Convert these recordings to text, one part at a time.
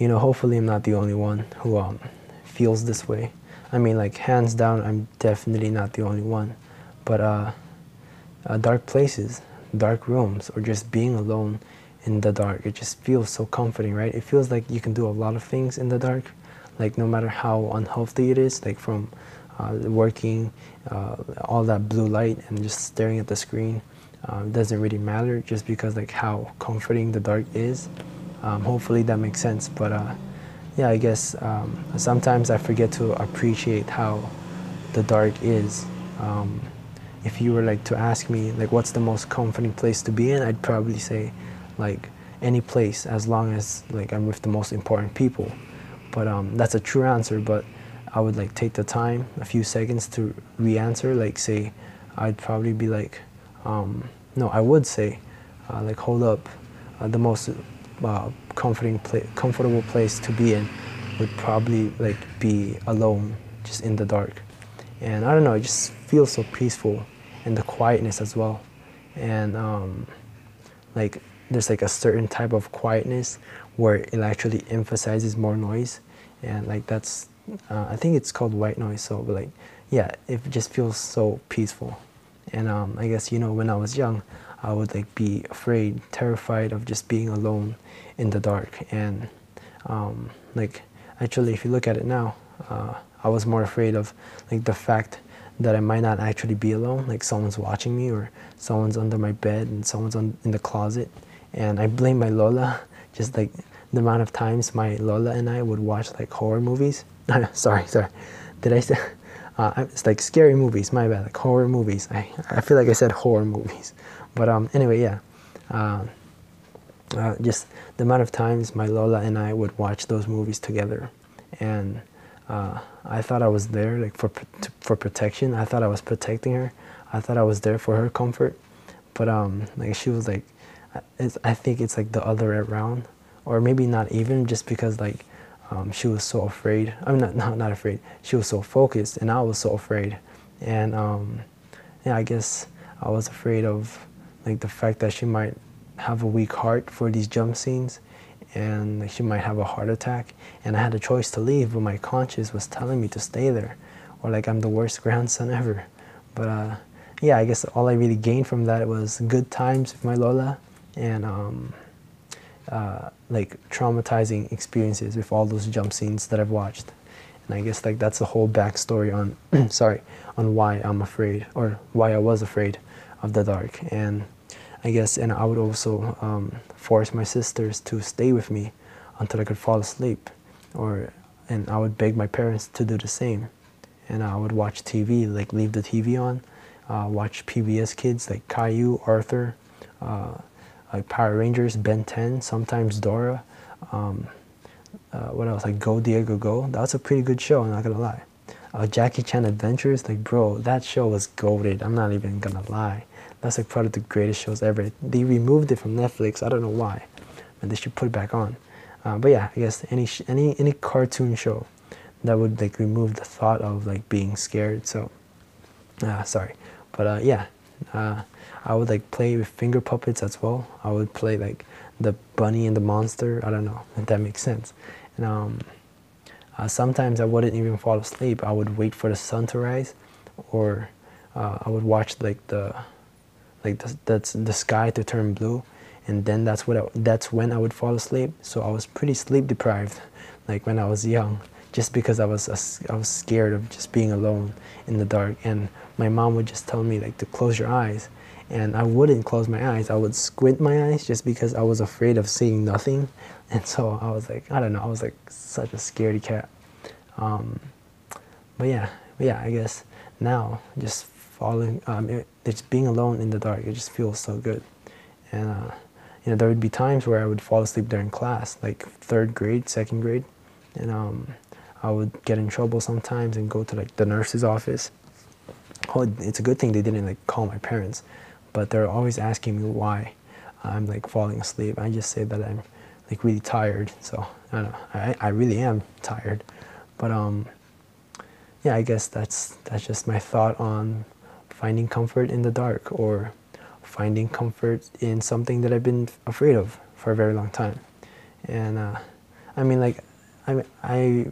you know, hopefully I'm not the only one who um, feels this way. I mean, like hands down, I'm definitely not the only one. But uh, uh, dark places, dark rooms, or just being alone in the dark, it just feels so comforting, right? It feels like you can do a lot of things in the dark, like no matter how unhealthy it is, like from uh, working, uh, all that blue light, and just staring at the screen. Um, doesn't really matter just because like how comforting the dark is. Um, hopefully that makes sense. But uh, yeah, I guess um, sometimes I forget to appreciate how the dark is. Um, if you were like to ask me like what's the most comforting place to be in, I'd probably say like any place as long as like I'm with the most important people. But um, that's a true answer. But I would like take the time, a few seconds to re-answer. Like say, I'd probably be like, um, no, I would say, uh, like hold up, uh, the most uh, comforting, pla comfortable place to be in would probably like be alone, just in the dark. And I don't know, it just feels so peaceful, and the quietness as well. And um, like there's like a certain type of quietness where it actually emphasizes more noise, and like that's uh, I think it's called white noise. So, but like yeah, it just feels so peaceful. And um, I guess you know when I was young, I would like be afraid, terrified of just being alone in the dark. And um, like actually, if you look at it now, uh, I was more afraid of like the fact that I might not actually be alone, like someone's watching me or someone's under my bed and someone's on, in the closet. And I blame my Lola, just like the amount of times my Lola and I would watch like horror movies. sorry, sorry. Did I say? Uh, it's like scary movies, my bad, like horror movies. I, I feel like I said horror movies. But um, anyway, yeah. Uh, uh, just the amount of times my Lola and I would watch those movies together. And uh, I thought I was there like for, for protection. I thought I was protecting her. I thought I was there for her comfort. But um, like she was like, I think it's like the other way around. Or maybe not even just because like um, she was so afraid. I'm not, not not afraid. She was so focused, and I was so afraid. And um, yeah, I guess I was afraid of like the fact that she might have a weak heart for these jump scenes, and she might have a heart attack. And I had a choice to leave, but my conscience was telling me to stay there, or like I'm the worst grandson ever. But uh, yeah, I guess all I really gained from that was good times with my Lola, and um, uh, like traumatizing experiences with all those jump scenes that I've watched. And I guess like that's the whole backstory on, sorry, on why I'm afraid or why I was afraid of the dark. And I guess, and I would also um, force my sisters to stay with me until I could fall asleep, or and I would beg my parents to do the same. And I would watch TV, like leave the TV on, uh, watch PBS Kids like Caillou, Arthur, uh, like Power Rangers, Ben 10, sometimes Dora. Um, uh, what else? Like Go Diego Go. That's a pretty good show. I'm not gonna lie. Uh, Jackie Chan Adventures, like bro, that show was goaded. I'm not even gonna lie. That's like probably the greatest shows ever. They removed it from Netflix. I don't know why, and they should put it back on. Uh, but yeah, I guess any any any cartoon show that would like remove the thought of like being scared. So, uh, sorry, but uh, yeah, uh, I would like play with finger puppets as well. I would play like the bunny and the monster. I don't know if that makes sense. And um, uh, sometimes I wouldn't even fall asleep. I would wait for the sun to rise, or uh, I would watch like the like the, that's the sky to turn blue, and then that's what I, that's when I would fall asleep. So I was pretty sleep deprived, like when I was young, just because I was I was scared of just being alone in the dark. And my mom would just tell me like to close your eyes, and I wouldn't close my eyes. I would squint my eyes just because I was afraid of seeing nothing. And so I was like, I don't know, I was like such a scaredy cat. Um, but yeah, yeah, I guess now just falling, um, it, it's being alone in the dark. It just feels so good. And uh, you know, there would be times where I would fall asleep during class, like third grade, second grade, and um, I would get in trouble sometimes and go to like the nurse's office. Oh, it's a good thing they didn't like call my parents but they're always asking me why I'm like falling asleep. I just say that I'm like really tired. So I don't know. I, I really am tired, but um, yeah, I guess that's that's just my thought on finding comfort in the dark or finding comfort in something that I've been afraid of for a very long time. And uh, I mean, like, I I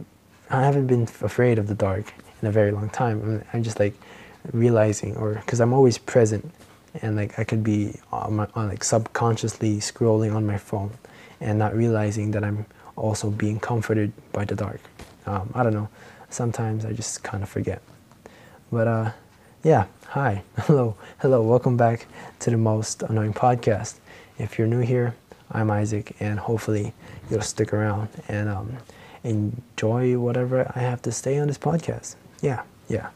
I haven't been afraid of the dark in a very long time. I'm, I'm just like realizing, or because I'm always present, and like I could be on, my, on like subconsciously scrolling on my phone, and not realizing that I'm also being comforted by the dark. Um, I don't know. Sometimes I just kind of forget. But uh, yeah, hi, hello, hello, welcome back to the most annoying podcast. If you're new here, I'm Isaac, and hopefully you'll stick around and um, enjoy whatever I have to say on this podcast. Yeah, yeah.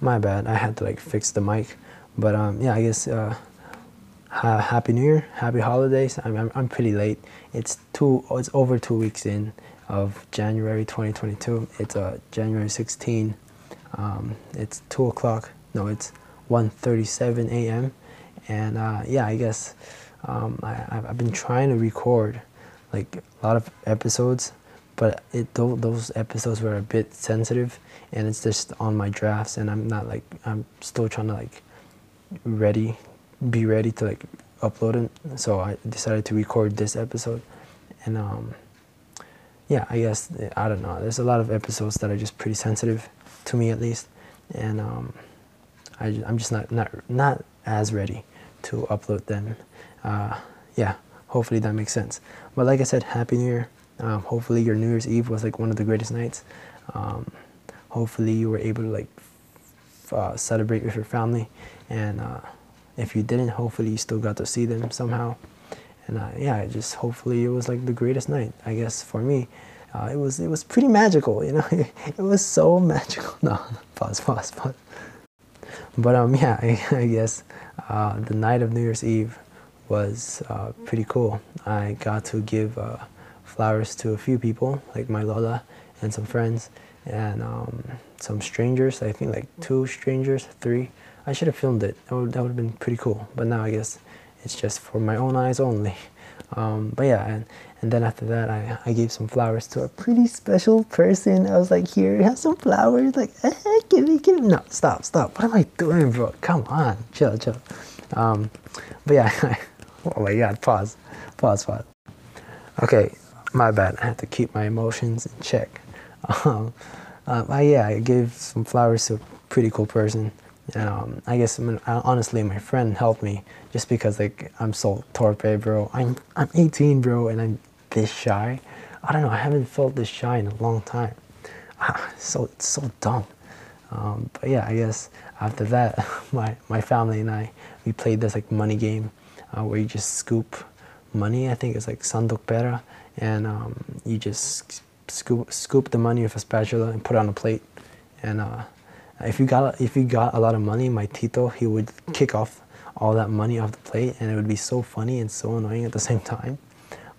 My bad, I had to like fix the mic, but um, yeah, I guess uh, ha- happy New Year, happy holidays. I'm, I'm, I'm pretty late. It's two, it's over two weeks in of January 2022. It's uh, January 16. Um, it's two o'clock. No, it's 1:37 a.m. And uh, yeah, I guess um, I, I've been trying to record like a lot of episodes, but it those episodes were a bit sensitive, and it's just on my drafts, and I'm not like I'm still trying to like ready, be ready to like upload it. So I decided to record this episode, and um, yeah, I guess I don't know. There's a lot of episodes that are just pretty sensitive to me, at least, and um, I, I'm just not not not as ready to upload them. Uh, yeah, hopefully that makes sense. But like I said, Happy New Year. Um, hopefully your New Year's Eve was like one of the greatest nights. Um, hopefully you were able to like uh, celebrate with your family, and uh, if you didn't, hopefully you still got to see them somehow and uh, yeah, just hopefully it was like the greatest night. I guess for me, uh, it was it was pretty magical. You know, it was so magical. No, pause, pause, pause. But um, yeah, I, I guess uh, the night of New Year's Eve was uh, pretty cool. I got to give uh, flowers to a few people, like my Lola and some friends, and um, some strangers. I think like two strangers, three. I should have filmed it. That would, that would have been pretty cool. But now I guess it's just for my own eyes only. Um, but yeah, and, and then after that, I, I gave some flowers to a pretty special person. I was like, here, have some flowers. Like, eh, give me, give me. No, stop, stop. What am I doing, bro? Come on, chill, chill. Um, but yeah, oh my God, pause, pause, pause. Okay, my bad. I have to keep my emotions in check. Um, uh, yeah, I gave some flowers to a pretty cool person. Um, I guess I mean, honestly, my friend helped me just because like I'm so torpe, bro. I'm I'm 18, bro, and I'm this shy. I don't know. I haven't felt this shy in a long time. Ah, so it's so dumb. Um, but yeah, I guess after that, my my family and I we played this like money game uh, where you just scoop money. I think it's like sandok pera, and um, you just scoop scoop the money with a spatula and put it on a plate, and uh, if you got if you got a lot of money, my tito he would kick off all that money off the plate, and it would be so funny and so annoying at the same time.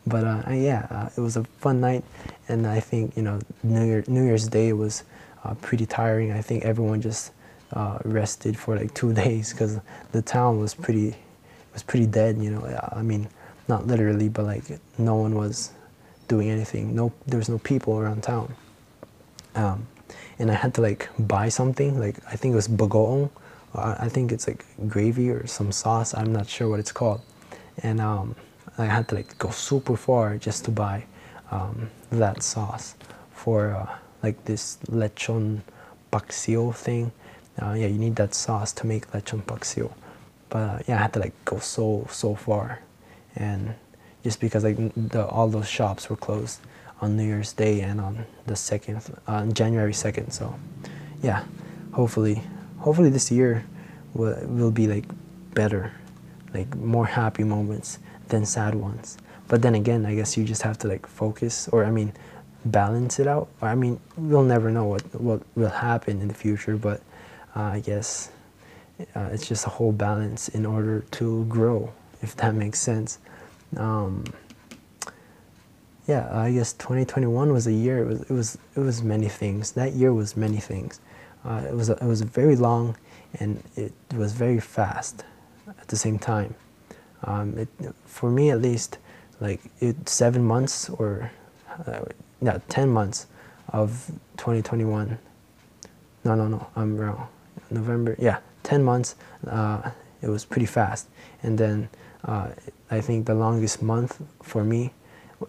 But uh, yeah, uh, it was a fun night, and I think you know New Year New Year's Day was uh, pretty tiring. I think everyone just uh, rested for like two days because the town was pretty was pretty dead. You know, I mean, not literally, but like no one was doing anything. No, there was no people around town. Um, and I had to like buy something. Like I think it was bagoong. I think it's like gravy or some sauce. I'm not sure what it's called. And um, I had to like go super far just to buy um, that sauce for uh, like this lechon paksiw thing. Uh, yeah, you need that sauce to make lechon paksiw. But uh, yeah, I had to like go so so far, and just because like the, all those shops were closed on New Year's Day and on the second, uh, January second. So, yeah, hopefully, hopefully this year will will be like better, like more happy moments than sad ones. But then again, I guess you just have to like focus, or I mean, balance it out. I mean, we'll never know what what will happen in the future, but uh, I guess uh, it's just a whole balance in order to grow, if that makes sense. Um, yeah, I guess 2021 was a year. It was it was it was many things. That year was many things. Uh, it was a, it was very long, and it was very fast at the same time. Um, it, for me, at least, like it, seven months or uh, yeah, ten months of 2021. No, no, no, I'm wrong. November, yeah, ten months. Uh, it was pretty fast, and then uh, I think the longest month for me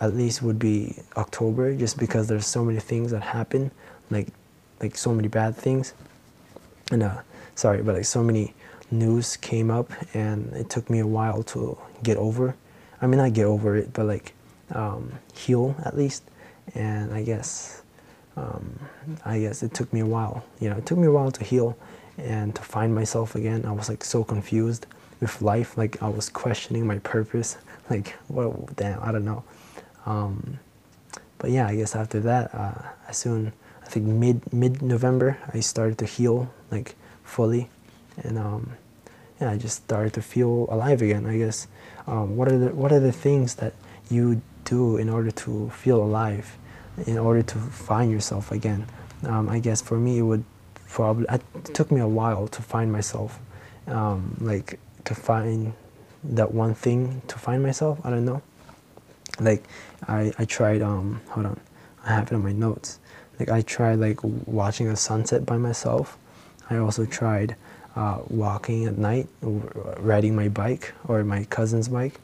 at least would be October, just because there's so many things that happen, like like so many bad things, and uh, sorry, but like so many news came up, and it took me a while to get over. I mean, I get over it, but like um, heal at least. And I guess um, I guess it took me a while. You know, it took me a while to heal and to find myself again. I was like so confused with life. Like I was questioning my purpose. Like, well, damn, I don't know. Um, but yeah, I guess after that, uh, I soon, I think mid mid November, I started to heal like fully, and um, yeah, I just started to feel alive again. I guess. Um, what are the what are the things that you do in order to feel alive, in order to find yourself again? Um, I guess for me, it would probably it took me a while to find myself, um, like to find that one thing to find myself. I don't know. Like I I tried um hold on, I have it on my notes. Like I tried like watching a sunset by myself. I also tried uh, walking at night, riding my bike or my cousin's bike,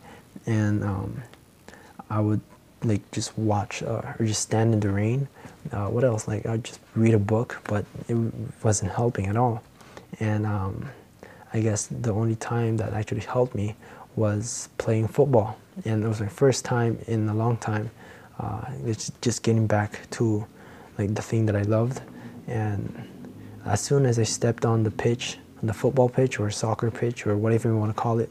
and um, I would like just watch uh, or just stand in the rain. Uh, what else? Like I'd just read a book, but it wasn't helping at all. And um, I guess the only time that actually helped me was playing football, and it was my first time in a long time. Uh, it's just getting back to like the thing that I loved, and as soon as I stepped on the pitch, the football pitch or soccer pitch or whatever you want to call it,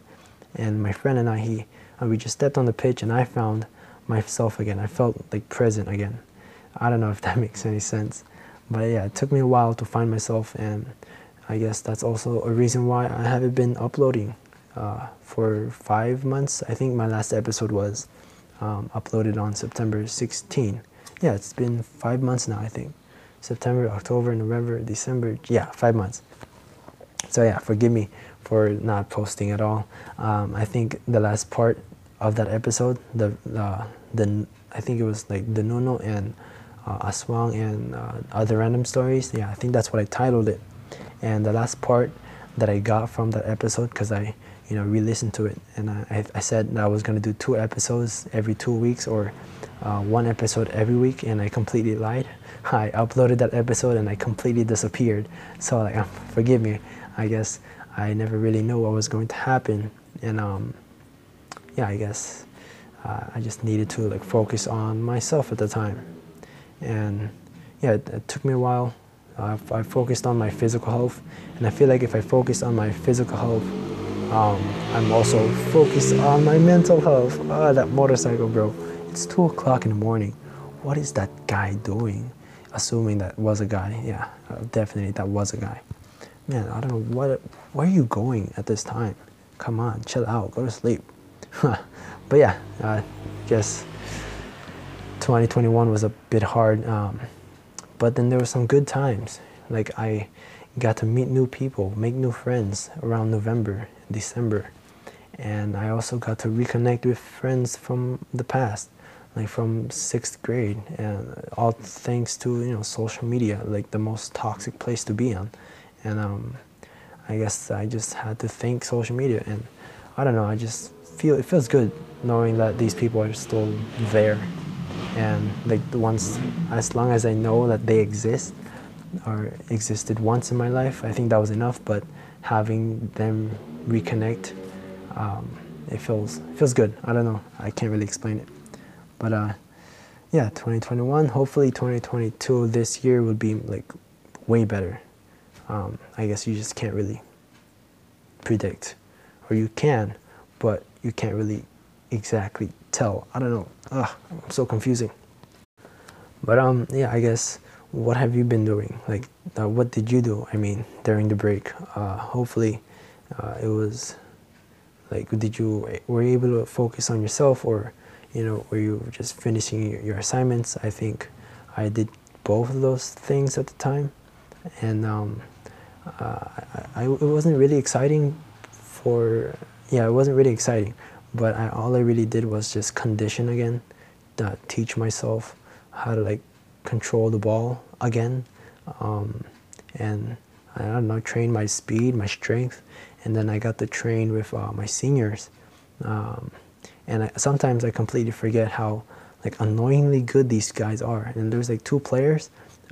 and my friend and I, he, and we just stepped on the pitch, and I found myself again. I felt like present again. I don't know if that makes any sense, but yeah, it took me a while to find myself, and I guess that's also a reason why I haven't been uploading uh, for five months. I think my last episode was um, uploaded on September 16. Yeah, it's been five months now, I think. September, October, November, December. Yeah, five months. So yeah, forgive me for not posting at all. Um, I think the last part of that episode, the uh, the I think it was like the Nuno and uh, Aswang and uh, other random stories. Yeah, I think that's what I titled it. And the last part that I got from that episode, because I you know re-listened to it, and I, I said I was gonna do two episodes every two weeks or uh, one episode every week, and I completely lied. I uploaded that episode and I completely disappeared. So like, forgive me. I guess I never really knew what was going to happen, and um, yeah, I guess uh, I just needed to like focus on myself at the time, and yeah, it, it took me a while. I focused on my physical health, and I feel like if I focused on my physical health, um, I'm also focused on my mental health. Ah, that motorcycle, bro. It's two o'clock in the morning. What is that guy doing? Assuming that was a guy. Yeah, uh, definitely that was a guy. Man, I don't know what. Where are you going at this time? Come on, chill out. Go to sleep. but yeah, I guess 2021 was a bit hard. Um, but then there were some good times. Like I got to meet new people, make new friends around November, December. And I also got to reconnect with friends from the past, like from sixth grade, and all thanks to you know social media, like the most toxic place to be on. And um, I guess I just had to thank social media, and I don't know, I just feel it feels good knowing that these people are still there and like the ones as long as I know that they exist or existed once in my life I think that was enough but having them reconnect um, it feels feels good I don't know I can't really explain it but uh, yeah 2021 hopefully 2022 this year would be like way better um, I guess you just can't really predict or you can but you can't really exactly tell. I don't know. Ugh, I'm so confusing. But um, yeah, I guess what have you been doing? Like, uh, what did you do? I mean, during the break. Uh, hopefully, uh, it was like, did you were you able to focus on yourself, or you know, were you just finishing your, your assignments? I think I did both of those things at the time, and um, uh, I, I, it wasn't really exciting for yeah, it wasn't really exciting, but I, all I really did was just condition again, uh, teach myself how to like control the ball again, um, and I don't know, train my speed, my strength, and then I got to train with uh, my seniors. Um, and I, sometimes I completely forget how like annoyingly good these guys are. And there's like two players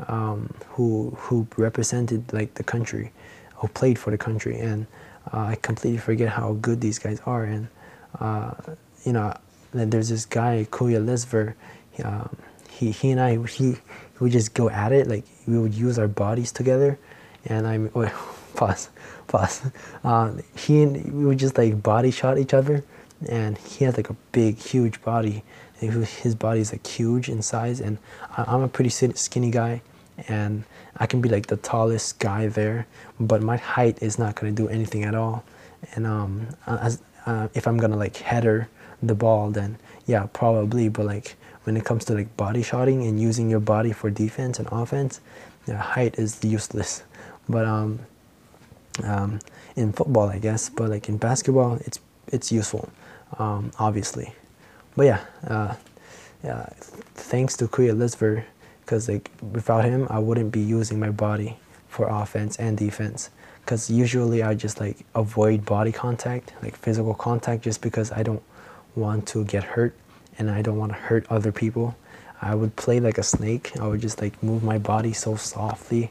um, who who represented like the country, who played for the country, and uh, I completely forget how good these guys are. And uh, you know, then there's this guy Kuya Lisver. Um, he he and I he we just go at it like we would use our bodies together, and I'm wait, pause pause. Uh, he and we would just like body shot each other, and he had like a big huge body. His body is like huge in size, and I'm a pretty skinny guy, and I can be like the tallest guy there, but my height is not gonna do anything at all. And um, as, uh, if I'm gonna like header the ball, then yeah, probably. But like when it comes to like body shotting and using your body for defense and offense, yeah, height is useless. But um, um, in football, I guess, but like in basketball, it's it's useful, um, obviously. But yeah, uh, yeah, thanks to Kuya Lisver, because like without him, I wouldn't be using my body for offense and defense. Because usually I just like avoid body contact, like physical contact, just because I don't want to get hurt and I don't want to hurt other people. I would play like a snake. I would just like move my body so softly,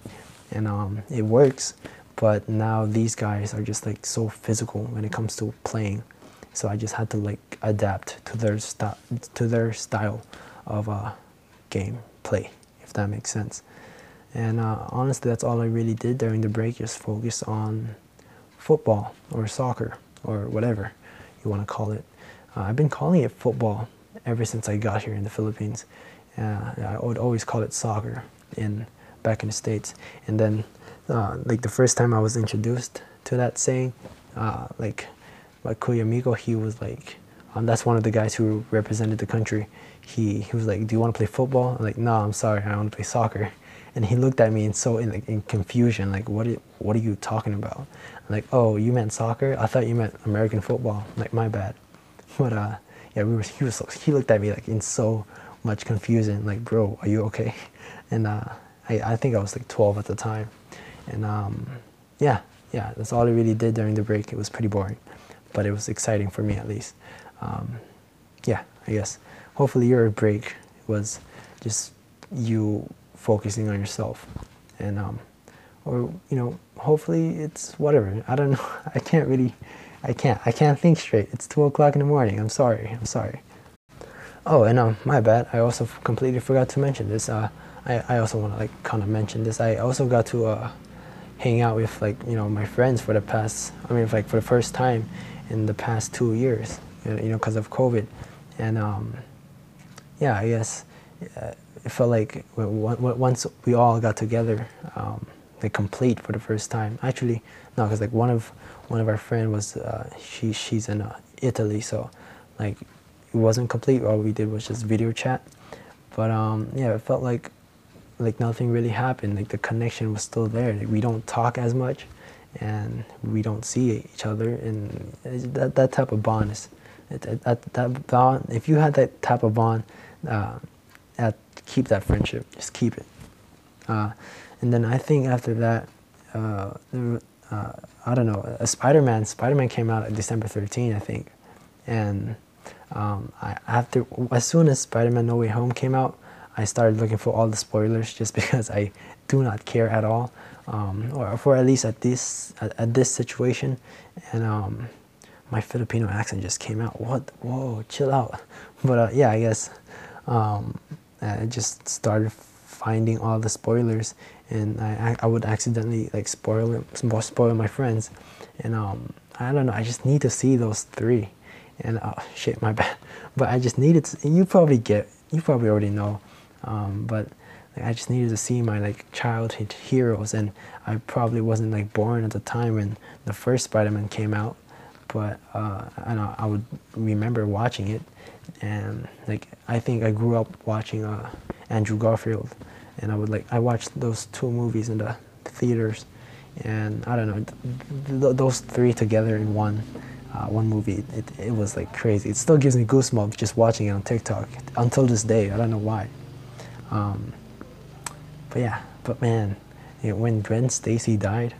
and um, it works. But now these guys are just like so physical when it comes to playing, so I just had to like adapt to their style to their style of uh, game play, if that makes sense. And uh, honestly, that's all I really did during the break. Just focus on football or soccer or whatever you want to call it. Uh, I've been calling it football ever since I got here in the Philippines. Uh, I would always call it soccer in back in the states. And then, uh, like the first time I was introduced to that saying, uh, like my Kuya Miko, he was like, um, that's one of the guys who represented the country. He he was like, "Do you want to play football?" I'm like, "No, I'm sorry, I want to play soccer." And he looked at me in so in, like, in confusion, like, "What are, what are you talking about?" I'm like, "Oh, you meant soccer? I thought you meant American football." I'm like, my bad. But uh, yeah, we were, he was he looked at me like in so much confusion, like, bro, are you okay? And uh, I, I think I was like 12 at the time, and um, yeah, yeah, that's all I really did during the break. It was pretty boring, but it was exciting for me at least. Um, yeah, I guess. Hopefully your break was just you focusing on yourself, and um, or you know, hopefully it's whatever. I don't know. I can't really I can't. I can't think straight. It's two o'clock in the morning. I'm sorry. I'm sorry. Oh, and um, my bad. I also completely forgot to mention this. Uh, I, I also want to like kind of mention this. I also got to uh, hang out with like you know my friends for the past. I mean, like for the first time in the past two years. You know, because of COVID, and um, yeah, I guess uh, it felt like once we all got together, um, like complete for the first time. Actually, no, because like one of one of our friend was uh, she she's in uh, Italy, so like it wasn't complete. All we did was just video chat, but um, yeah, it felt like like nothing really happened. Like the connection was still there. Like we don't talk as much, and we don't see each other, and that that type of bond is that that bond. If you had that type of bond, uh, at, keep that friendship. Just keep it. Uh, and then I think after that, uh, uh, I don't know, a Spider-Man. Spider-Man came out on December 13, I think, and um, I after as soon as Spider-Man No Way Home came out, I started looking for all the spoilers just because I do not care at all, um, or for at least at this at, at this situation, and um, my Filipino accent just came out. What? Whoa, chill out. But uh, yeah, I guess um, I just started finding all the spoilers and I, I would accidentally like spoil spoil my friends, and um, I don't know. I just need to see those three, and oh shit, my bad. But I just needed. To, you probably get. You probably already know, um, but like, I just needed to see my like childhood heroes, and I probably wasn't like born at the time when the first Spider-Man came out, but uh, I know I would remember watching it, and like I think I grew up watching uh, Andrew Garfield and I would like I watched those two movies in the theaters, and I don't know th th those three together in one uh, one movie. It, it was like crazy. It still gives me goosebumps just watching it on TikTok until this day. I don't know why. Um, but yeah, but man, you know, when Gwen Stacy died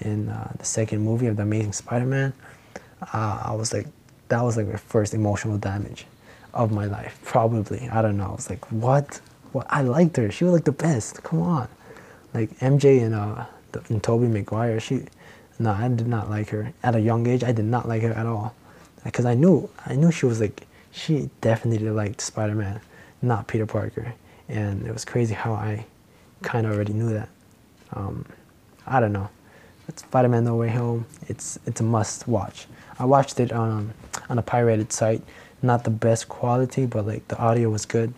in uh, the second movie of the Amazing Spider-Man, uh, I was like, that was like the first emotional damage. of my life. Probably. I don't know. I was like, what? What? I liked her. She was like the best. Come on. Like MJ and uh and Tobey Maguire. She, no, I did not like her at a young age. I did not like her at all, because I knew I knew she was like she definitely liked Spider-Man, not Peter Parker, and it was crazy how I kind of already knew that. Um, I don't know. It's Spider-Man: No Way Home. It's it's a must watch. I watched it on on a pirated site. Not the best quality, but like the audio was good.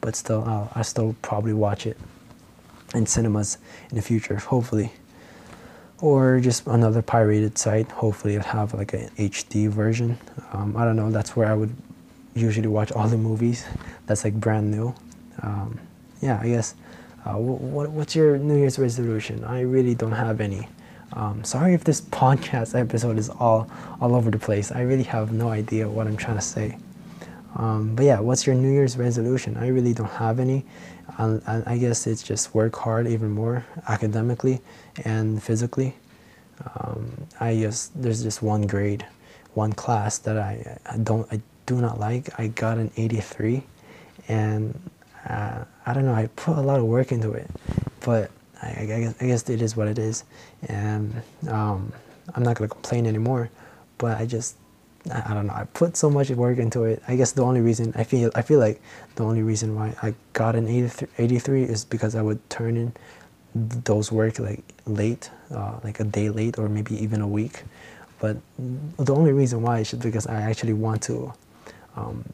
But still, uh, I still probably watch it in cinemas in the future, hopefully. Or just another pirated site. Hopefully, it'll have like an HD version. Um, I don't know. That's where I would usually watch all the movies. That's like brand new. Um, yeah, I guess. Uh, what, what's your New Year's resolution? I really don't have any. Um, sorry if this podcast episode is all all over the place. I really have no idea what I'm trying to say. Um, but yeah, what's your New Year's resolution? I really don't have any. Um, I guess it's just work hard even more academically and physically. Um, I just there's just one grade, one class that I, I don't I do not like. I got an 83, and uh, I don't know. I put a lot of work into it, but I, I, guess, I guess it is what it is, and um, I'm not gonna complain anymore. But I just I don't know. I put so much work into it. I guess the only reason I feel I feel like the only reason why I got an 83, 83 is because I would turn in those work like late, uh, like a day late or maybe even a week. But the only reason why is because I actually want to um,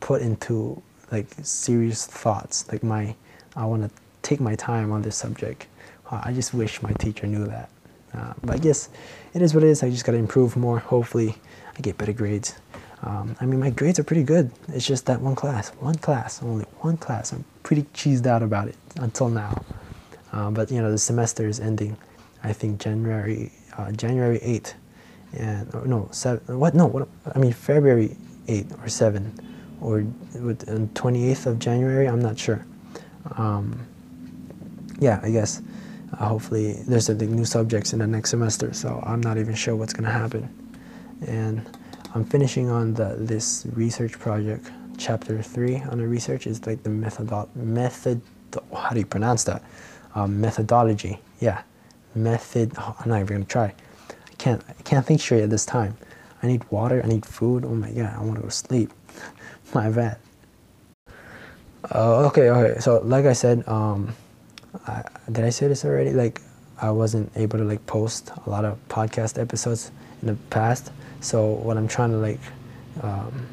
put into like serious thoughts. Like my, I want to take my time on this subject. Uh, I just wish my teacher knew that. Uh, but I guess it is what it is. I just got to improve more. Hopefully, I get better grades. Um, I mean, my grades are pretty good. It's just that one class, one class, only one class. I'm pretty cheesed out about it until now. Uh, but you know, the semester is ending. I think January, uh, January 8th, and no, seven. What? No, what? I mean, February 8 or 7, or with 28th of January. I'm not sure. Um, yeah, I guess. Uh, hopefully, there's a new subjects in the next semester, so I'm not even sure what's gonna happen and I'm finishing on the this research project. Chapter three on the research is like the method method. How do you pronounce that? Um, methodology. Yeah, method. Oh, I'm not even gonna try. I can't. I can't think straight at this time. I need water. I need food. Oh my god! I want to go to sleep. My bad. Uh, okay. Okay. So like I said, um, I, did I say this already? Like I wasn't able to like post a lot of podcast episodes in the past so what I'm trying to like, um,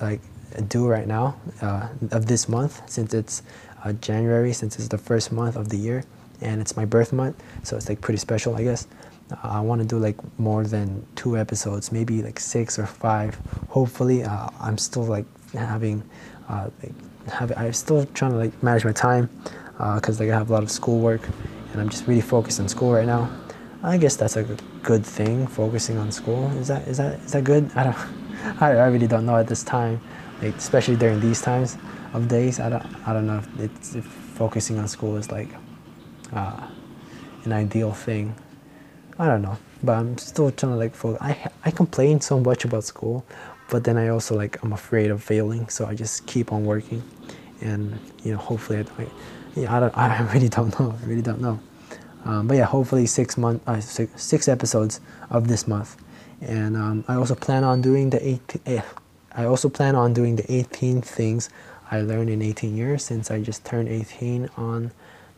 like do right now uh, of this month, since it's uh, January, since it's the first month of the year, and it's my birth month, so it's like pretty special, I guess. Uh, I want to do like more than two episodes, maybe like six or five. Hopefully, uh, I'm still like having, uh, like, have, I'm still trying to like manage my time, because uh, like I have a lot of schoolwork, and I'm just really focused on school right now. I guess that's a good thing, focusing on school. Is that is that is that good? I don't I, I really don't know at this time. Like especially during these times of days, I don't I don't know if it's if focusing on school is like uh, an ideal thing. I don't know, but I'm still trying to like focus. I I complain so much about school, but then I also like I'm afraid of failing, so I just keep on working, and you know hopefully I, I yeah I don't I really don't know I really don't know. Um, but yeah, hopefully six month, uh, six, six, episodes of this month, and um, I also plan on doing the eight. Eh, I also plan on doing the 18 things I learned in 18 years since I just turned 18 on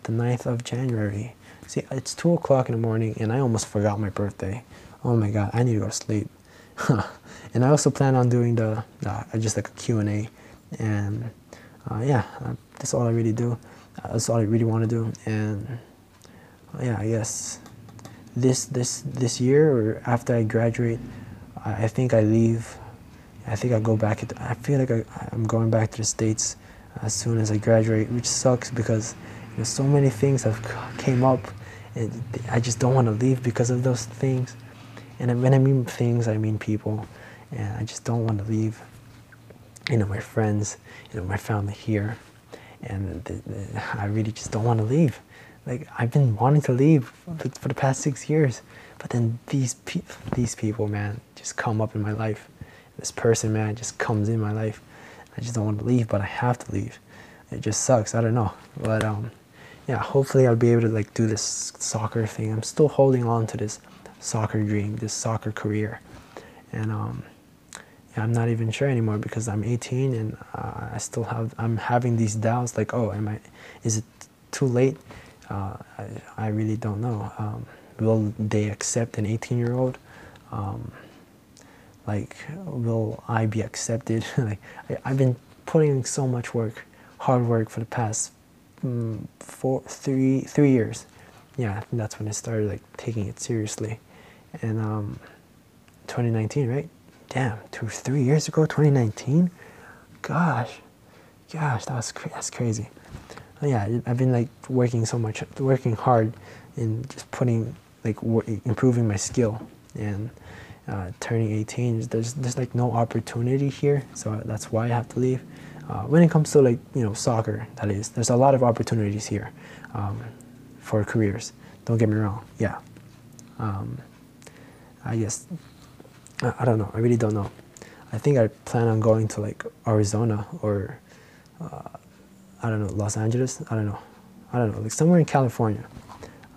the 9th of January. See, it's two o'clock in the morning, and I almost forgot my birthday. Oh my god, I need to go to sleep. and I also plan on doing the uh, just like a Q and uh, yeah, uh, that's all I really do. Uh, that's all I really want to do, and yeah, I guess this this this year or after I graduate, I, I think I leave. I think I go back. I feel like I, I'm going back to the states as soon as I graduate, which sucks because you know, so many things have came up, I just don't want to leave because of those things. And when I mean things, I mean people, and I just don't want to leave. You know, my friends, you know, my family here, and the, the, I really just don't want to leave like I've been wanting to leave for the past six years, but then these pe- these people, man, just come up in my life. This person, man, just comes in my life. I just don't want to leave, but I have to leave. It just sucks. I don't know, but um, yeah. Hopefully, I'll be able to like do this soccer thing. I'm still holding on to this soccer dream, this soccer career, and um, yeah, I'm not even sure anymore because I'm 18 and uh, I still have I'm having these doubts like, oh, am I? Is it too late? Uh, I, I really don't know. Um, will they accept an 18 year old? Um, like, will I be accepted? like, I, have been putting in so much work, hard work for the past mm, four, three, three years. Yeah, that's when I started like taking it seriously. And um, 2019, right? Damn, two, three years ago, 2019. Gosh, gosh, that was cra- that's crazy. Yeah, I've been like working so much, working hard, and just putting like improving my skill and uh, turning 18 there's there's like no opportunity here so that's why I have to leave uh, when it comes to like you know soccer that is there's a lot of opportunities here um, for careers don't get me wrong yeah um, I guess I, I, don't know I really don't know I think I plan on going to like Arizona or uh, I don't know Los Angeles I don't know I don't know like somewhere in California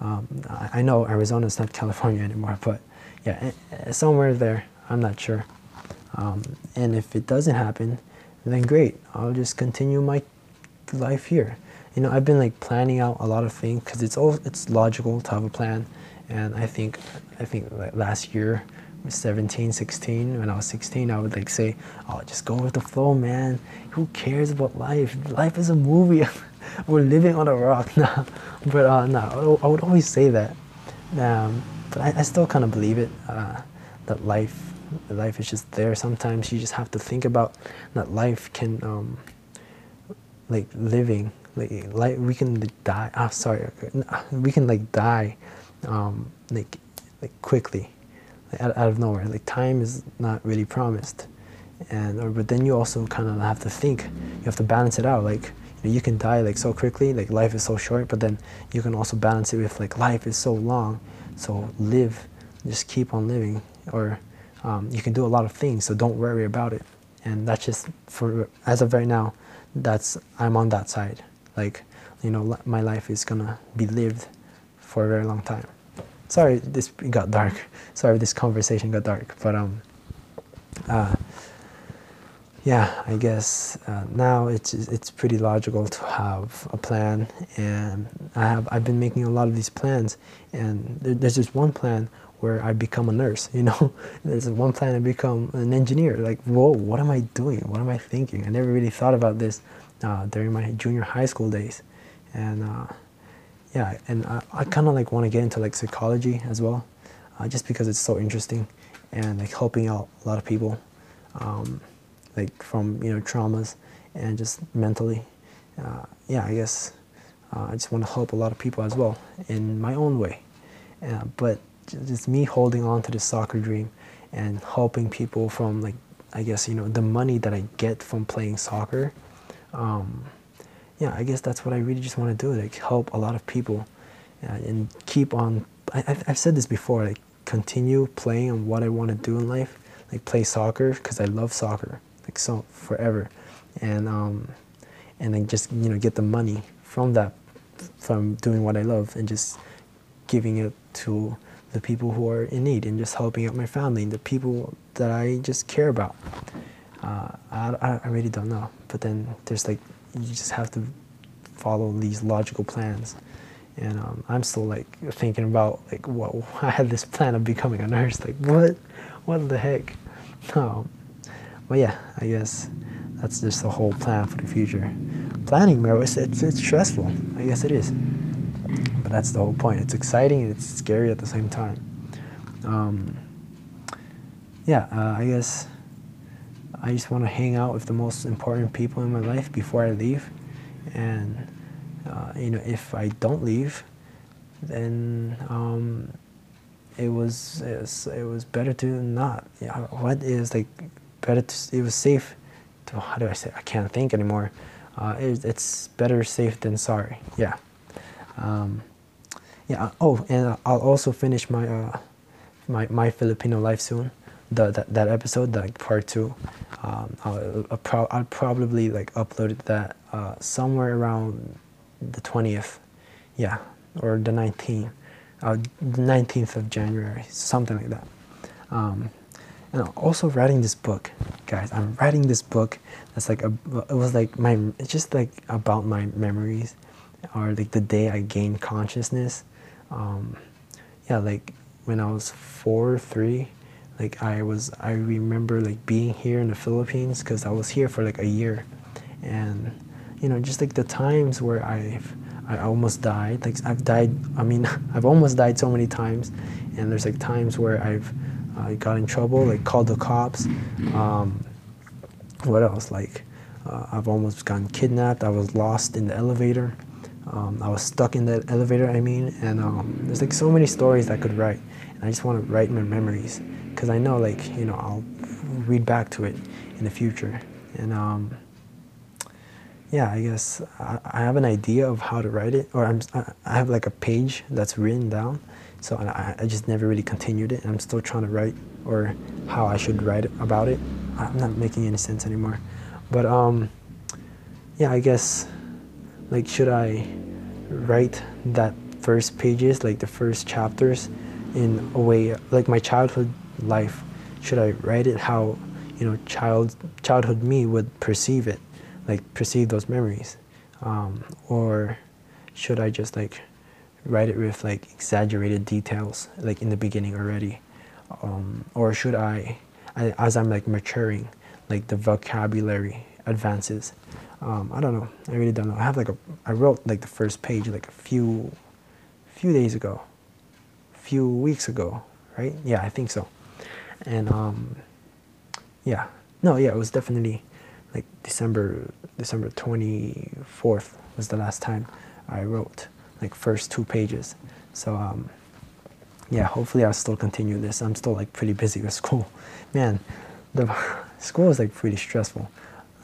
um, I, I know Arizona is not California anymore, but yeah, eh, eh, somewhere there. I'm not sure. Um, and if it doesn't happen, then great. I'll just continue my life here. You know, I've been like planning out a lot of things because it's all it's logical to have a plan. And I think I think like last year, 17, 16, when I was 16, I would like say, "Oh, just go with the flow, man. Who cares about life? Life is a movie." we're living on a rock now. but uh, no, I would always say that. Um, but I, I still kind of believe it. Uh, that life, life is just there. Sometimes you just have to think about that life can, um, like living, like, like we can die. Ah, sorry, we can like die, um, like, like quickly, like, out, out of nowhere. Like time is not really promised, and or, but then you also kind of have to think. You have to balance it out. Like you can die like so quickly like life is so short but then you can also balance it with like life is so long so live just keep on living or um, you can do a lot of things so don't worry about it. And that's just for as of right now that's i'm on that side. Like you know my life is gonna be lived for a very long time. Sorry this got dark. Sorry this conversation got dark but um uh, yeah, I guess uh, now it's it's pretty logical to have a plan, and I have I've been making a lot of these plans, and there, there's just one plan where I become a nurse. You know, there's one plan I become an engineer. Like, whoa, what am I doing? What am I thinking? I never really thought about this uh, during my junior high school days, and uh, yeah, and I, I kind of like want to get into like psychology as well, uh, just because it's so interesting, and like helping out a lot of people. Um, like from you know traumas and just mentally. Uh, yeah, I guess uh, I just want to help a lot of people as well in my own way. Uh, but just me holding on to the soccer dream and helping people from like I guess you know the money that I get from playing soccer. Um, yeah, I guess that's what I really just want to do, like help a lot of people uh, and keep on. I, I've said this before, like continue playing on what I want to do in life, like play soccer because I love soccer like so forever, and um, and then just you know get the money from that from doing what I love and just giving it to the people who are in need and just helping out my family and the people that I just care about. Uh, I, I really don't know, but then there's like you just have to follow these logical plans. And um, I'm still like thinking about like, whoa, I had this plan of becoming a nurse. Like, what? What the heck? No, but yeah, I guess that's just the whole plan for the future. Planning, bro, it's, it's, it's stressful. I guess it is. That's the whole point. It's exciting and it's scary at the same time. Um, yeah, uh, I guess I just want to hang out with the most important people in my life before I leave. And, uh, you know, if I don't leave, then um, it was it was it was better to not. Yeah, what is like better to, it was safe to, how do I say, I can't think anymore. Uh, it, it's better safe than sorry. Yeah. Um, yeah. Oh, and I'll also finish my, uh, my, my Filipino life soon. the that, that episode, like part two. Um, I'll, I'll, pro- I'll probably like upload that uh, somewhere around the twentieth, yeah, or the nineteenth, uh, the nineteenth of January, something like that. Um, and also writing this book, guys. I'm writing this book. That's like a, it was like my, it's just like about my memories, or like the day I gained consciousness. Um, yeah, like when I was four, three, like I was, I remember like being here in the Philippines because I was here for like a year, and you know, just like the times where I've, I almost died. Like I've died. I mean, I've almost died so many times, and there's like times where I've uh, got in trouble, like called the cops. Um, what else? Like uh, I've almost gotten kidnapped. I was lost in the elevator. Um, I was stuck in the elevator. I mean, and um, there's like so many stories I could write, and I just want to write my memories because I know, like you know, I'll read back to it in the future, and um, yeah, I guess I, I, have an idea of how to write it, or I'm, I have like a page that's written down, so I, I just never really continued it. I'm still trying to write or how I should write about it. I'm not making any sense anymore. But um, yeah, I guess like should I write that first pages, like the first chapters, in a way like my childhood life? Should I write it how you know child childhood me would perceive it, like perceive those memories, um, or should I just like write it with like exaggerated details like in the beginning already um, or should I, I, as i'm like maturing like the vocabulary advances um, i don't know i really don't know i have like a i wrote like the first page like a few few days ago few weeks ago right yeah i think so and um, yeah no yeah it was definitely like december december 24th was the last time i wrote like first two pages. So um, yeah, hopefully I'll still continue this. I'm still like pretty busy with school. Man, the school is like pretty stressful.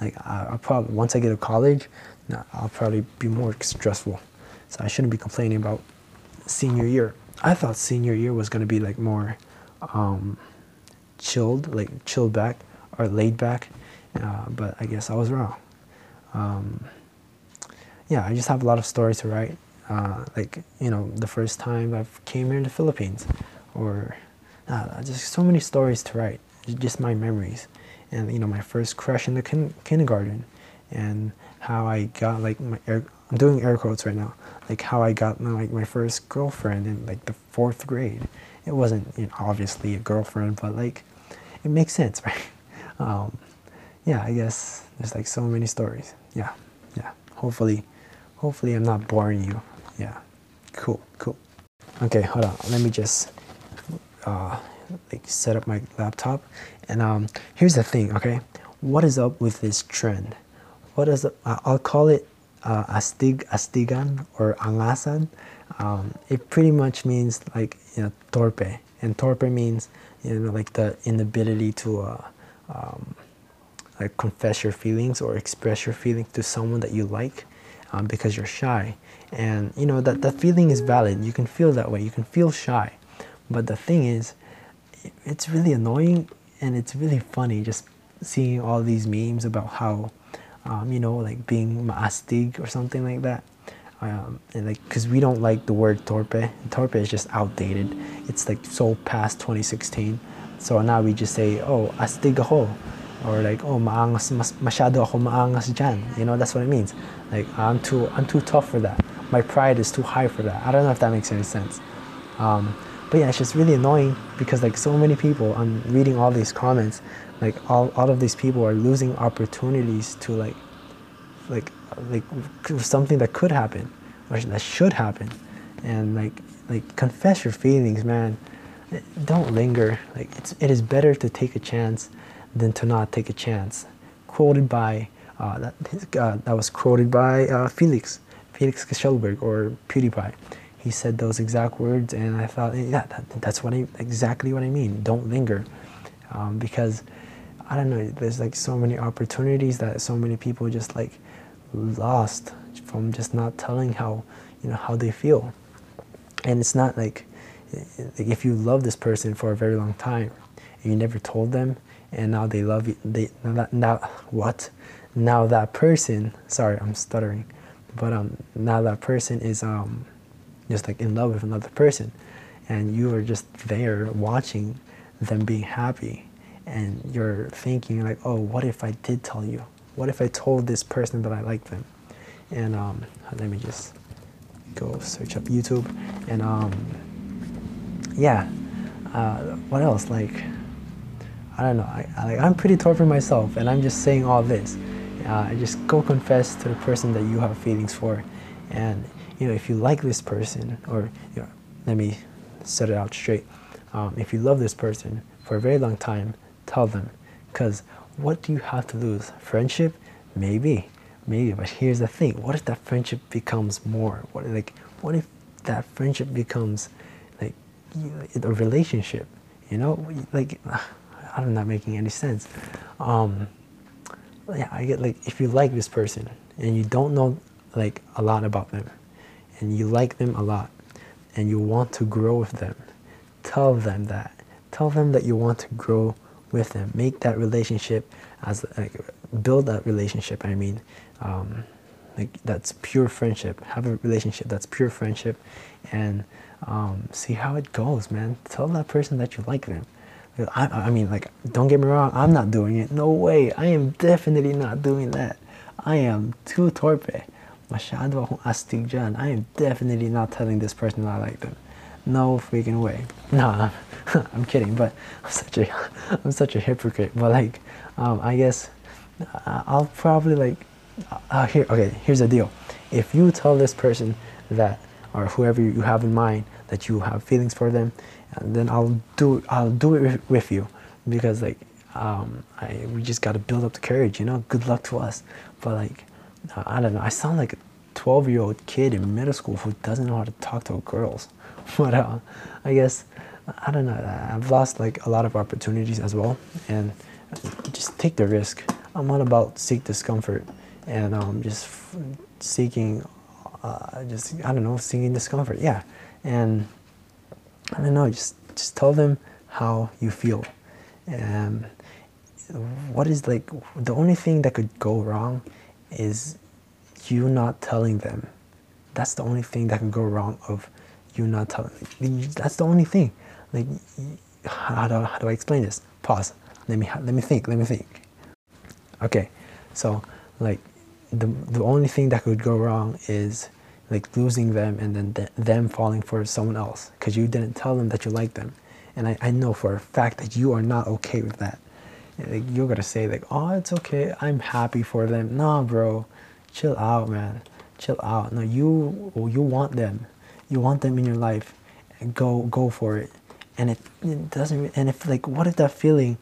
Like I, will probably once I get to college, I'll probably be more stressful. So I shouldn't be complaining about senior year. I thought senior year was gonna be like more um, chilled, like chilled back or laid back, uh, but I guess I was wrong. Um, yeah, I just have a lot of stories to write uh, like you know the first time I came here in the Philippines, or uh, just so many stories to write. Just my memories, and you know my first crush in the kin- kindergarten, and how I got like my air, I'm doing air quotes right now, like how I got my, like my first girlfriend in like the fourth grade. It wasn't you know, obviously a girlfriend, but like it makes sense, right? Um, yeah, I guess there's like so many stories. Yeah, yeah. Hopefully, hopefully I'm not boring you yeah cool cool okay hold on let me just uh, like set up my laptop. And um, here's the thing okay? What is up with this trend? What is? Uh, I'll call it uh, astig astigan or angasan um, it pretty much means like you know torpe. And torpe means you know like the inability to uh, um, like confess your feelings or express your feelings to someone that you like um, because you're shy. And you know that that feeling is valid. You can feel that way. You can feel shy. But the thing is it's really annoying and it's really funny just seeing all these memes about how um, you know like being maastig or something like that. Um, and like because we don't like the word torpe. Torpe is just outdated. It's like so past 2016 so now we just say oh astig ako or like oh maangas mas, masyado ako maangas dyan. You know that's what it means. Like I'm too I'm too tough for that. My pride is too high for that. I don't know if that makes any sense. Um, but yeah, it's just really annoying because like so many people, I'm reading all these comments, like all, all of these people are losing opportunities to like, like, like something that could happen or that should happen. And like, like confess your feelings, man. Don't linger. Like it's, it is better to take a chance than to not take a chance. Quoted by, uh, that, uh, that was quoted by uh, Felix. Felix Kjellberg or PewDiePie. He said those exact words, and I thought, yeah, that, that's what I, exactly what I mean. Don't linger, um, because I don't know. There's like so many opportunities that so many people just like lost from just not telling how you know how they feel, and it's not like if you love this person for a very long time, and you never told them, and now they love you. They now, now what? Now that person. Sorry, I'm stuttering, but um, now that person is um, just like in love with another person, and you are just there watching them being happy, and you're thinking like, oh, what if I did tell you? What if I told this person that I like them? And um, let me just go search up YouTube, and um, yeah, uh, what else? Like, I don't know. I, I, I'm pretty torpe myself, and I'm just saying all this. Uh, just go confess to the person that you have feelings for, and you know if you like this person, or you know, let me set it out straight. Um, if you love this person for a very long time, tell them, because what do you have to lose? Friendship, maybe, maybe. But here's the thing: what if that friendship becomes more? What like what if that friendship becomes like a relationship? You know, like I'm not making any sense. Um, yeah, I get like if you like this person and you don't know like a lot about them, and you like them a lot, and you want to grow with them, tell them that. Tell them that you want to grow with them. Make that relationship as like build that relationship. I mean, um, like that's pure friendship. Have a relationship that's pure friendship, and um, see how it goes, man. Tell that person that you like them. I, I mean, like, don't get me wrong. I'm not doing it. No way. I am definitely not doing that. I am too torpe. Masyado akong astig dyan. I am definitely not telling this person I like them. No freaking way. No, I'm kidding. But I'm such a, I'm such a hypocrite. But like, um, I guess uh, I'll probably like uh, here, okay, here's the deal. If you tell this person that, or whoever you have in mind, that you have feelings for them, then I'll do, I'll do it with you, because like, um, I, we just got to build up the courage, you know. Good luck to us. But like, uh, I don't know. I sound like a 12 year old kid in middle school who doesn't know how to talk to girls. But uh, I guess I don't know. I've lost like a lot of opportunities as well, and just take the risk. I'm all about seek discomfort and um, just seeking, uh, just I don't know, seeking discomfort. Yeah, and I don't know, just just tell them how you feel, and what is like the only thing that could go wrong is you not telling them. That's the only thing that can go wrong of you not telling. That's the only thing. Like, how do, how do I explain this? Pause. Let me let me think. Let me think. Okay, so like the the only thing that could go wrong is like losing them and then th- them falling for someone else because you didn't tell them that you like them and I, I know for a fact that you are not okay with that like you're gonna say like oh it's okay. I'm happy for them. Nah bro. Chill out man. Chill out. No you you want them. You want them in your life. Go go for it. And it, it doesn't and if like what if that feeling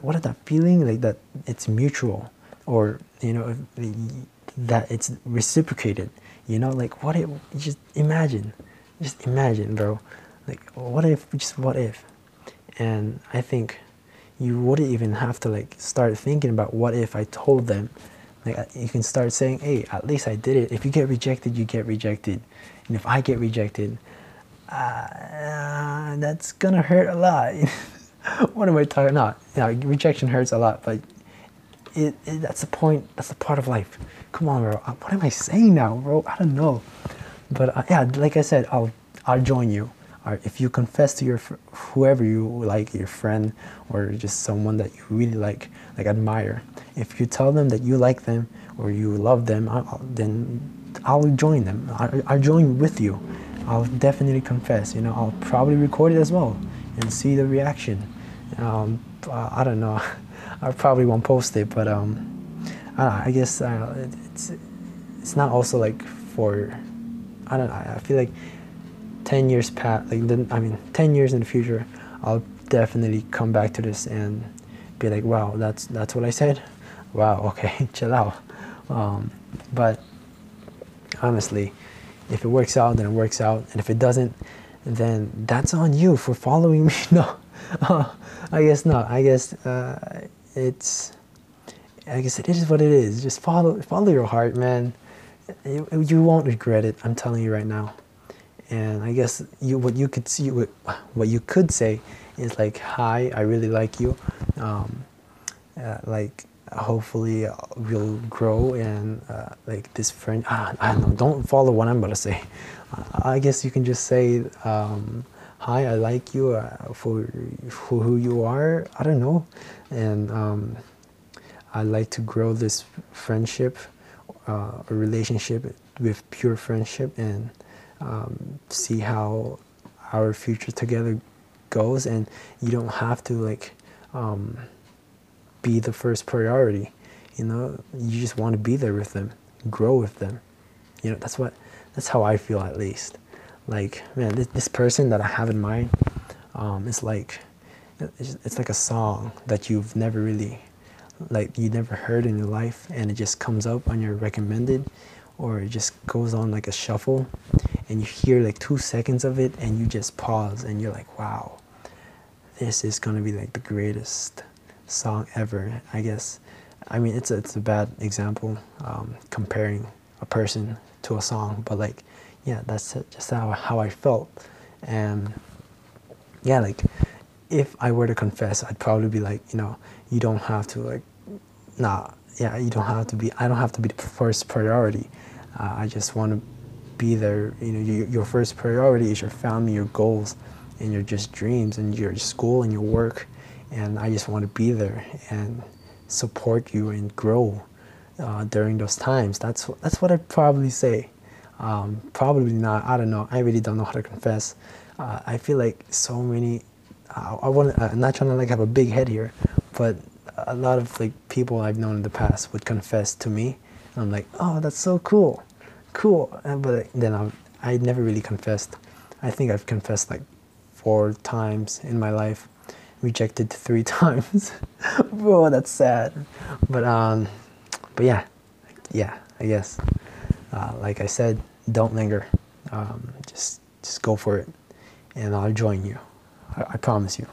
what if that feeling like that it's mutual? Or you know that it's reciprocated you know? Like what if just imagine. Just imagine bro. Like what if just what if? And i think you wouldn't even have to like start thinking about what if i told them like you can start saying hey at least i did it if you get rejected you get rejected and if i get rejected uh, that's gonna hurt a lot what am i talking about yeah rejection hurts a lot but it, it, that's the point. That's the part of life. Come on, bro. Uh, what am I saying now, bro? I don't know. But uh, yeah, like I said, I'll I'll join you. Or if you confess to your whoever you like, your friend or just someone that you really like, like admire, if you tell them that you like them or you love them, I'll, then I'll join them. I'll, I'll join with you. I'll definitely confess. You know, I'll probably record it as well and see the reaction. Um, I don't know. I probably won't post it, but um, I, know, I guess uh, it's it's not also like for I don't know. I feel like ten years past, like the, I mean, ten years in the future, I'll definitely come back to this and be like, wow, that's that's what I said. Wow, okay, chill out. Um, but honestly, if it works out, then it works out, and if it doesn't, then that's on you for following me. no, I guess not. I guess. Uh, it's I guess it is what it is. Just follow follow your heart, man. You, you won't regret it. I'm telling you right now. And I guess you what you could see what, you could say is like, "Hi, I really like you." Um, uh, like hopefully we'll grow and uh, like this friend ah, i don't know don't follow what i'm gonna say. I guess you can just say um, hi i like you uh, for, for who you are. I don't know. And um, i like to grow this friendship uh, a relationship with pure friendship and um, see how our future together goes and you don't have to like um, be the first priority. You know, you just want to be there with them, grow with them. You know, that's what, that's how I feel at least. Like, man, this, this person that I have in mind, um, is like, it's, it's like a song that you've never really, like, you never heard in your life, and it just comes up on your recommended, or it just goes on like a shuffle, and you hear like two seconds of it, and you just pause, and you're like, wow, this is gonna be like the greatest song ever. I guess. I mean, it's a, it's a bad example um, comparing a person to a song, but like, yeah, that's just how how I felt, and yeah, like, if I were to confess, I'd probably be like, you know, you don't have to like, nah, yeah, you don't have to be. I don't have to be the first priority. Uh, I just want to be there. You know, your, your first priority is your family, your goals, and your just dreams, and your school and your work and I just want to be there and support you and grow uh, during those times. That's that's what I'd probably say. Um, probably not. I don't know. I really don't know how to confess. Uh, I feel like so many. Uh, I want. I'm not trying to like have a big head here, but a lot of like people I've known in the past would confess to me. And I'm like, oh, that's so cool, cool. And, but then I I never really confessed. I think I've confessed like four times in my life rejected three times. oh, that's sad. But um, but yeah, yeah, I guess. Uh, like I said, don't linger. Um, just just go for it, and I'll join you. I, I promise you.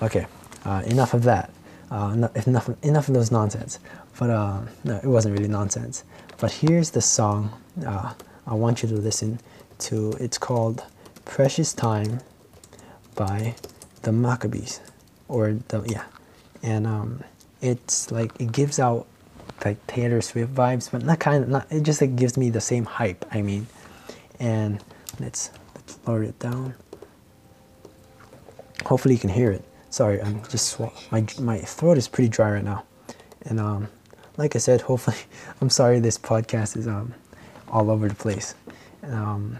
Okay, uh, enough of that. Uh, enough enough of those nonsense. But uh, no, it wasn't really nonsense. But here's the song uh, I want you to listen to. It's called "Precious Time" by the Maccabees, or the yeah, and um, it's like it gives out like Taylor Swift vibes, but not kind of not. It just like gives me the same hype. I mean, and let's let's lower it down. Hopefully you can hear it. Sorry, I'm just my my throat is pretty dry right now, and um, like I said, hopefully I'm sorry this podcast is um all over the place. Um,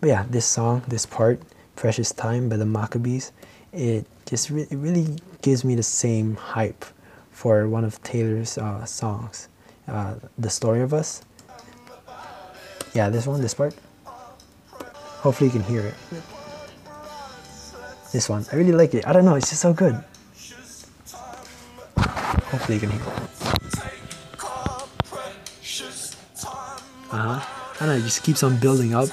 but yeah, this song, this part, "Precious Time" by the Maccabees, it just re- it really gives me the same hype for one of Taylor's uh, songs, uh, "The Story of Us." Yeah, this one, this part. Hopefully, you can hear it. This one, I really like it. I don't know, it's just so good. Hopefully, you can hear it. Uh huh. I don't know, it just keeps on building up,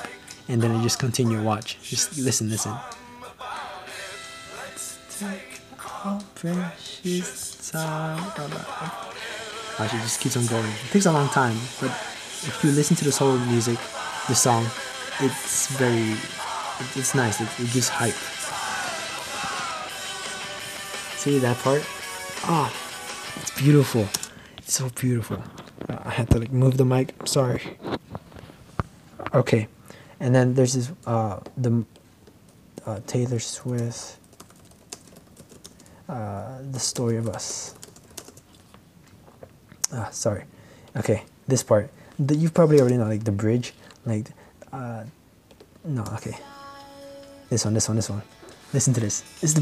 and then I just continue to watch. Just listen, listen. Actually, just keeps on going. It takes a long time, but if you listen to this whole music, the song, it's very, it's nice. It, it gives hype. See that part? Ah, oh, it's beautiful. It's so beautiful. I had to like move the mic. I'm sorry. Okay, and then there's this uh, the uh, Taylor Swift uh, the story of us. Ah, sorry. Okay, this part. The, you probably already know, like the bridge. Like, uh, no, okay. This one, this one, this one. Listen to this. This is the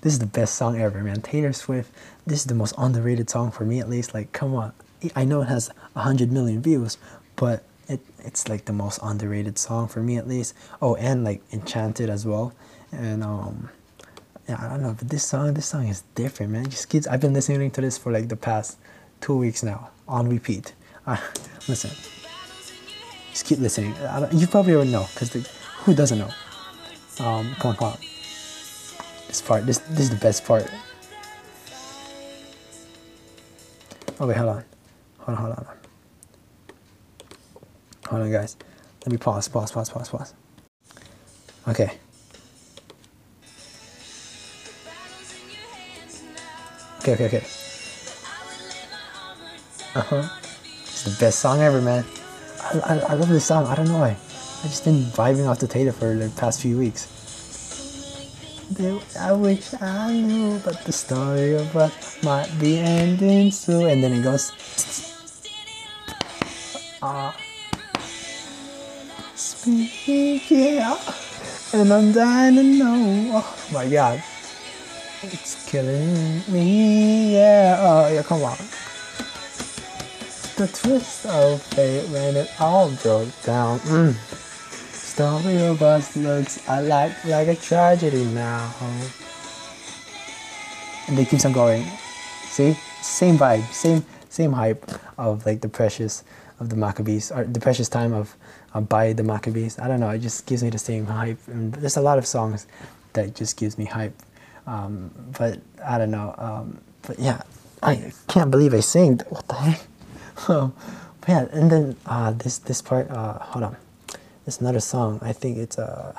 this is the best song ever, man. Taylor Swift. This is the most underrated song for me, at least. Like, come on. I know it has hundred million views, but it it's like the most underrated song for me, at least. Oh, and like Enchanted as well, and um yeah, I don't know, but this song, this song is different, man. Just kids, I've been listening to this for like the past two weeks now on repeat. Uh, listen, just keep listening. you probably already know, cause who doesn't know? Um, come on, come on. This part, this this is the best part. Wait, hold on, hold on, hold on, Hold on, guys. Let me pause, pause, pause, pause, pause. Okay. Okay, okay, okay. Uh-huh. It's the best song ever, man. I, I, I love this song. I don't know why. I just been vibing off the Taylor for the past few weeks. I wish I knew, about the story of us might be ending soon. And then it goes. Ah yeah. And I'm dying to know. Oh my god. It's killing me, yeah. Oh, yeah, come on. The twist of fate when it all broke down. Mm. Story of us looks I like like a tragedy now. And they keeps on going. See? Same vibe, same same hype of like the precious of the Maccabees, or the precious time of by the Maccabees. I don't know, it just gives me the same hype. And there's a lot of songs that just gives me hype. Um, but I don't know. Um, but yeah, I can't believe I sing. What the heck? oh, but yeah, and then uh, this this part. Uh, hold on, there's another song. I think it's uh,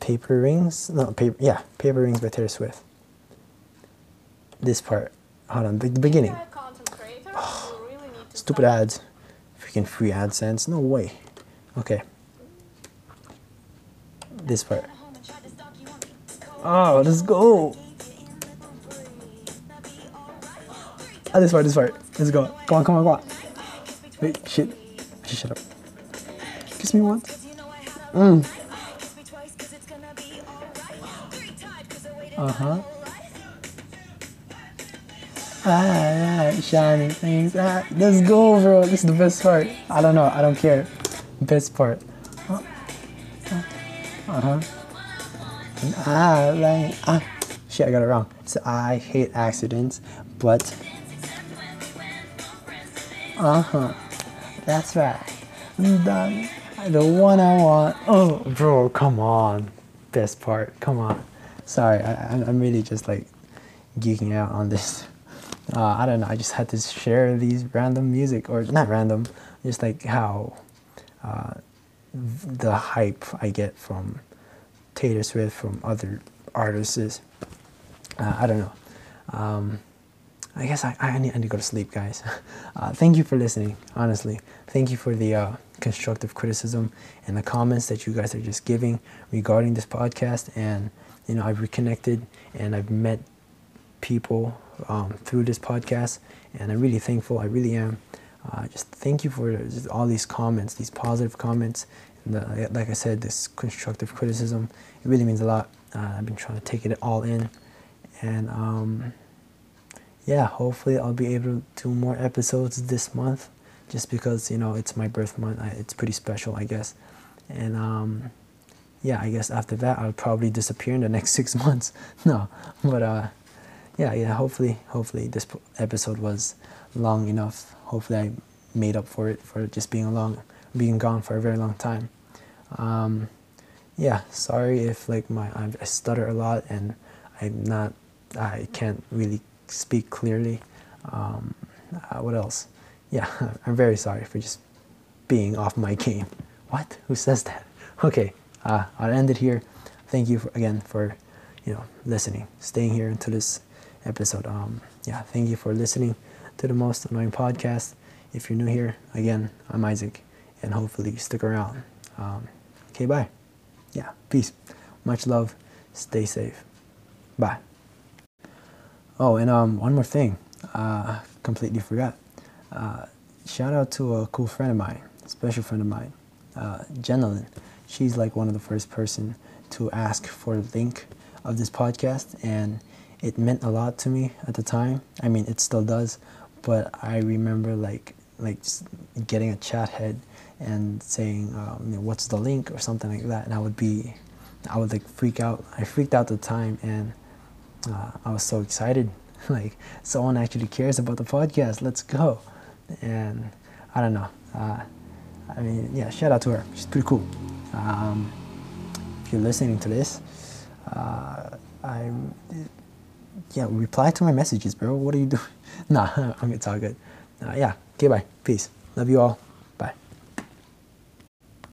Paper Rings. No, paper. Yeah, Paper Rings by Taylor Swift. This part. Hold on, the, the beginning. Oh, stupid ads. Freaking free AdSense. No way. Okay. This part. Oh, let's go. Ah, this part, this part. Let's go. Come on, come on, come on. Wait, shit. I should Shut up. Kiss me once. Mm. Uh huh. Ah, shining things. Ah, let's go, bro. This is the best part. I don't know. I don't care. Best part. Uh huh. Ah, like, ah, shit, I got it wrong. So I hate accidents, but, uh huh, that's right. The, the one I want. Oh, bro, come on. Best part, come on. Sorry, I, I'm really just like geeking out on this. Uh, I don't know, I just had to share these random music, or not random, just like how the hype I get from Taylor Swift from other artists. Uh, I don't know. Um, I guess I, I, need, I need to go to sleep, guys. Uh, thank you for listening, honestly. Thank you for the uh, constructive criticism and the comments that you guys are just giving regarding this podcast. And, you know, I've reconnected and I've met people um, through this podcast. And I'm really thankful. I really am. Uh, just thank you for all these comments, these positive comments. And the, like I said, this constructive criticism it really means a lot. Uh, I've been trying to take it all in, and um, yeah, hopefully I'll be able to do more episodes this month, just because you know it's my birth month. I, it's pretty special, I guess, and um, yeah, I guess after that I'll probably disappear in the next six months. no, but uh, yeah, yeah. Hopefully, hopefully this episode was long enough. Hopefully I made up for it for just being along, being gone for a very long time. Um, yeah, sorry if like my I stutter a lot and I'm not I can't really speak clearly. Um, uh, what else? Yeah, I'm very sorry for just being off my game. What? Who says that? Okay, uh, I'll end it here. Thank you for, again for you know listening, staying here until this episode. Um, yeah, thank you for listening to the most annoying podcast. If you're new here, again, I'm Isaac, and hopefully you stick around. Um, okay, bye yeah, peace. Much love. Stay safe. Bye. Oh, and um, one more thing. Uh, completely forgot. Uh, shout out to a cool friend of mine, special friend of mine, uh, Jenilyn. She's like one of the first person to ask for the link of this podcast, and it meant a lot to me at the time. I mean, it still does, but I remember like like getting a chat head and saying, um, you know, what's the link or something like that. And I would be, I would like freak out. I freaked out the time and uh, I was so excited. like someone actually cares about the podcast. Let's go. And I don't know. Uh, I mean, yeah, shout out to her. She's pretty cool. Um, if you're listening to this, uh, I'm, yeah, reply to my messages, bro. What are you doing? nah, I'm, it's all good. Uh, yeah, okay, bye. Peace. Love you all.